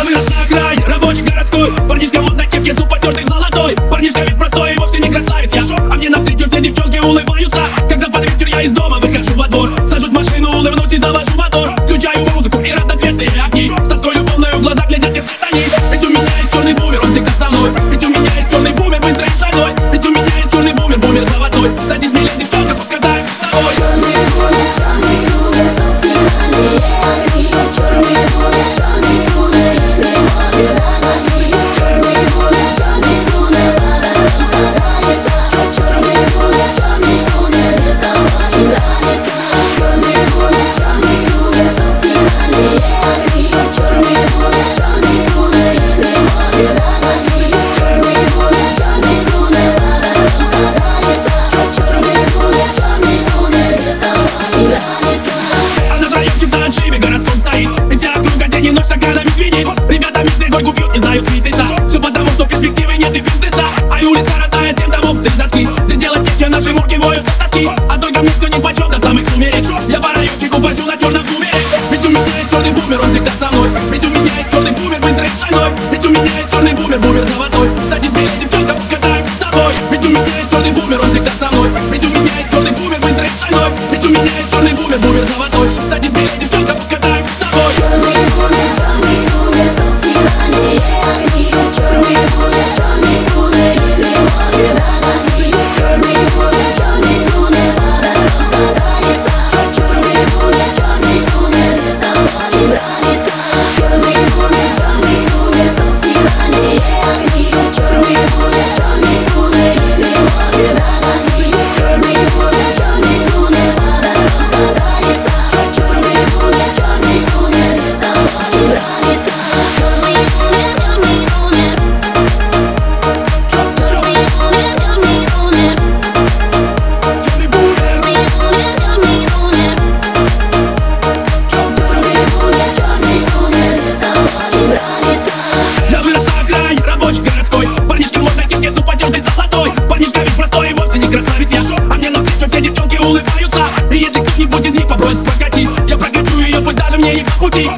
Я вырос на окраине, рабочий городской. Парнишка вот на кепке, зуб потертый золотой. Парнишка ведь простой и вовсе не красавец. Я А мне навстречу все девчонки улыбаются. Когда под вечер я из дома выхожу во двор Сажусь в машину, улыбнусь и завожу мотор. почет до самых сумерек Я по райончику пасю на черном бумере. Ведь у меня черный бумер, он всегда со мной. Ведь у меня черный бумер, быстро шальной. Ведь у меня черный бумер, бумер заводной улыбаются И если кто-нибудь из них попросит покатись Я прокачу ее, пусть даже мне не по пути.